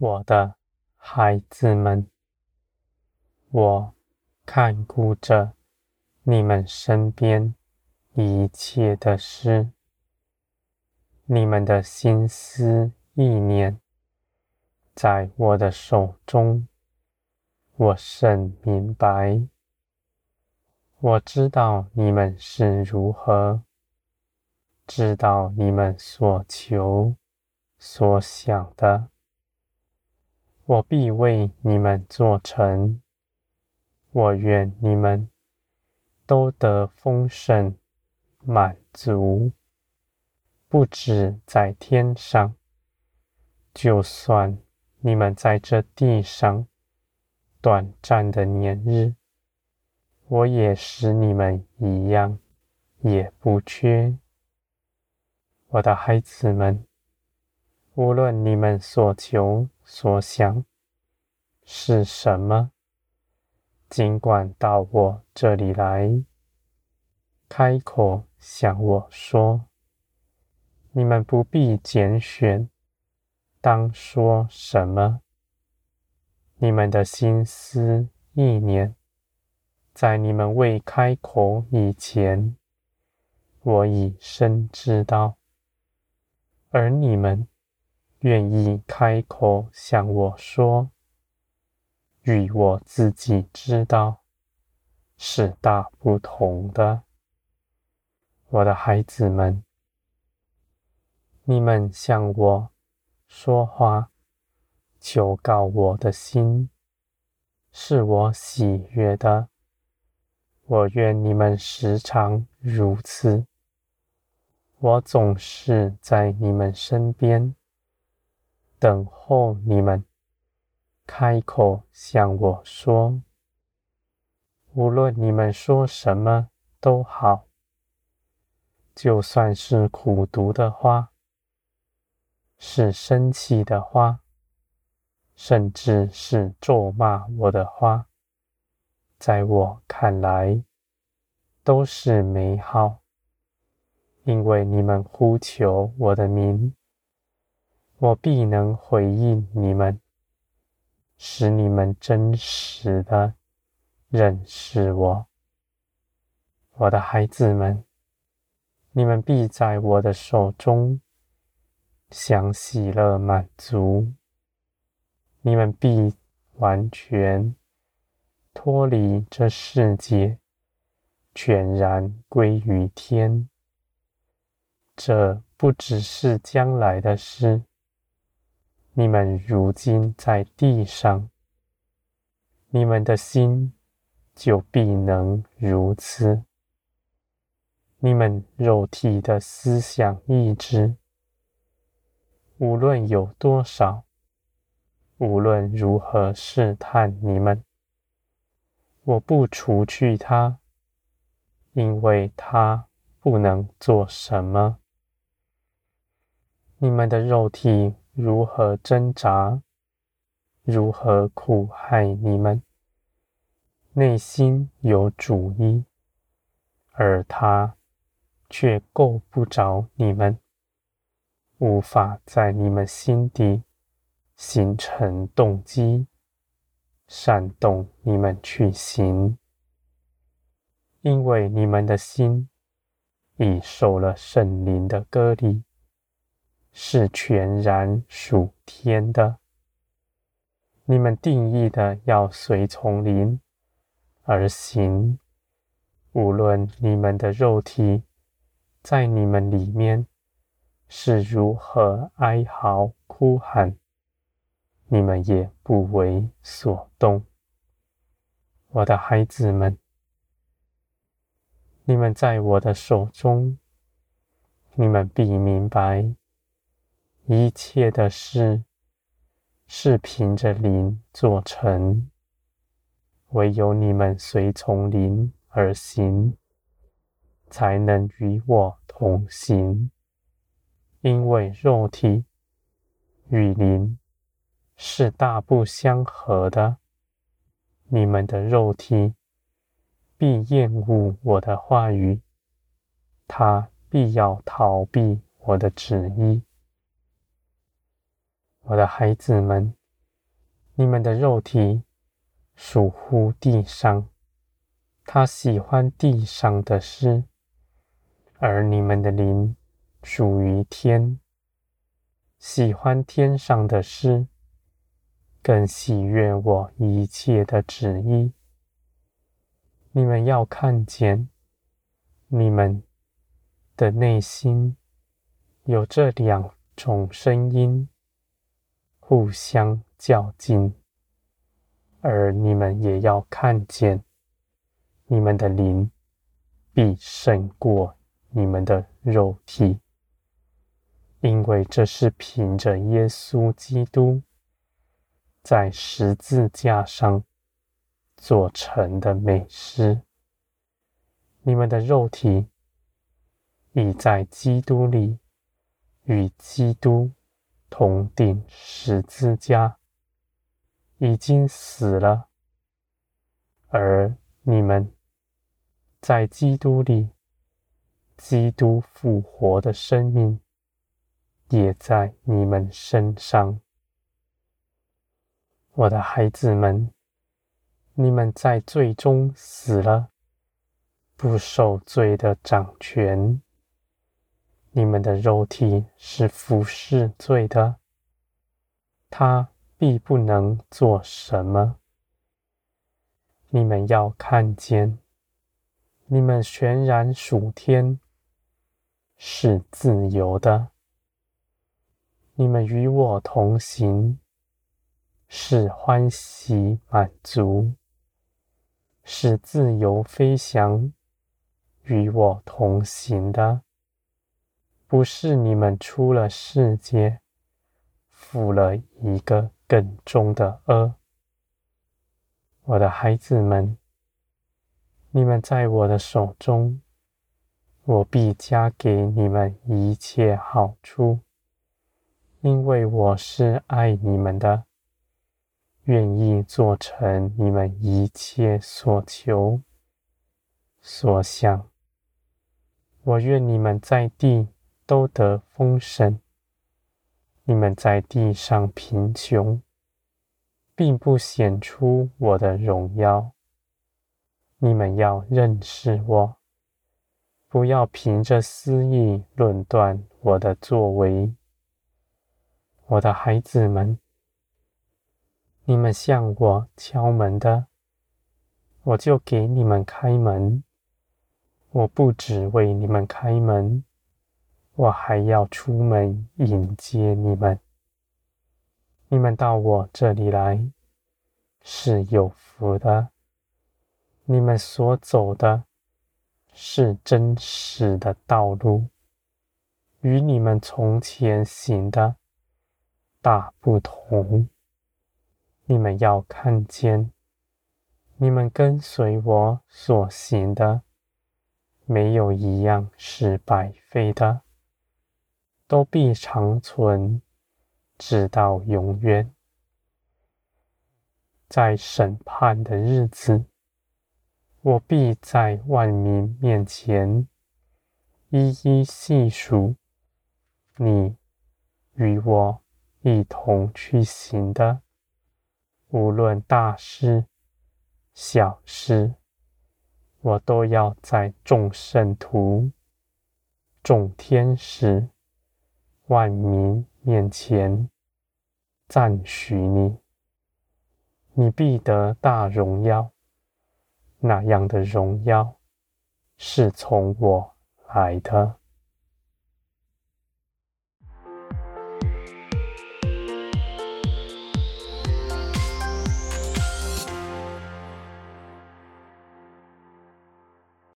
我的孩子们，我看顾着你们身边一切的事，你们的心思意念在我的手中，我甚明白。我知道你们是如何，知道你们所求所想的，我必为你们做成。我愿你们都得丰盛满足，不只在天上，就算你们在这地上短暂的年日。我也使你们一样，也不缺。我的孩子们，无论你们所求所想是什么，尽管到我这里来，开口向我说。你们不必拣选，当说什么。你们的心思意念。在你们未开口以前，我已深知道；而你们愿意开口向我说，与我自己知道是大不同的。我的孩子们，你们向我说话，求告我的心，是我喜悦的。我愿你们时常如此。我总是在你们身边，等候你们开口向我说。无论你们说什么都好，就算是苦毒的话，是生气的话，甚至是咒骂我的话。在我看来，都是美好，因为你们呼求我的名，我必能回应你们，使你们真实的认识我。我的孩子们，你们必在我的手中享喜乐满足，你们必完全。脱离这世界，全然归于天。这不只是将来的事。你们如今在地上，你们的心就必能如此。你们肉体的思想意志，无论有多少，无论如何试探你们。我不除去它，因为它不能做什么。你们的肉体如何挣扎，如何苦害你们，内心有主意，而他却够不着你们，无法在你们心底形成动机。煽动你们去行，因为你们的心已受了圣灵的割礼，是全然属天的。你们定义的要随从灵而行，无论你们的肉体在你们里面是如何哀嚎哭喊。你们也不为所动，我的孩子们，你们在我的手中，你们必明白，一切的事是凭着灵做成，唯有你们随从灵而行，才能与我同行，因为肉体与灵。是大不相合的。你们的肉体必厌恶我的话语，他必要逃避我的旨意。我的孩子们，你们的肉体属乎地上，他喜欢地上的事；而你们的灵属于天，喜欢天上的事，更喜悦我一切的旨意。你们要看见，你们的内心有这两种声音，互相较劲，而你们也要看见，你们的灵必胜过你们的肉体，因为这是凭着耶稣基督在十字架上做成的美事。你们的肉体已在基督里与基督。同顶十字架，已经死了，而你们在基督里，基督复活的生命也在你们身上。我的孩子们，你们在罪中死了，不受罪的掌权。你们的肉体是服侍罪的，他必不能做什么。你们要看见，你们全然属天，是自由的。你们与我同行，是欢喜满足，是自由飞翔，与我同行的。不是你们出了世界，负了一个更重的恶。我的孩子们，你们在我的手中，我必加给你们一切好处，因为我是爱你们的，愿意做成你们一切所求所想。我愿你们在地。都得丰盛。你们在地上贫穷，并不显出我的荣耀。你们要认识我，不要凭着私意论断我的作为。我的孩子们，你们向我敲门的，我就给你们开门。我不只为你们开门。我还要出门迎接你们。你们到我这里来是有福的。你们所走的是真实的道路，与你们从前行的大不同。你们要看见，你们跟随我所行的，没有一样是白费的。都必长存，直到永远。在审判的日子，我必在万民面前一一细数你与我一同去行的，无论大事小事，我都要在众圣徒、众天使。万民面前赞许你，你必得大荣耀。那样的荣耀是从我来的。